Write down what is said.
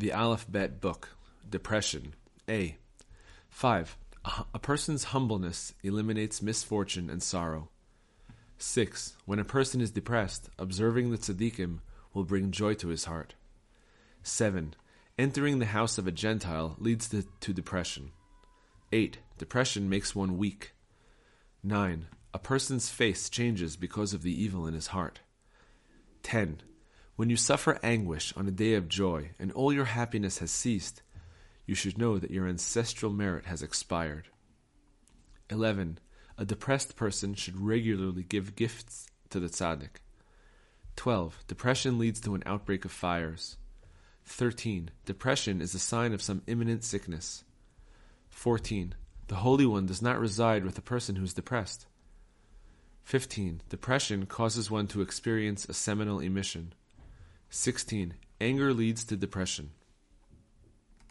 The Aleph-Bet Book Depression A. 5. A, person's humbleness eliminates misfortune and sorrow. 6. When a person is depressed, observing the tzaddikim will bring joy to his heart. 7. Entering the house of a Gentile leads to, to depression. 8. Depression makes one weak. 9. A person's face changes because of the evil in his heart. 10. When you suffer anguish on a day of joy and all your happiness has ceased, you should know that your ancestral merit has expired. 11. A depressed person should regularly give gifts to the tzaddik. 12. Depression leads to an outbreak of fires. 13. Depression is a sign of some imminent sickness. 14. The Holy One does not reside with a person who is depressed. 15. Depression causes one to experience a seminal emission. 16. Anger leads to depression.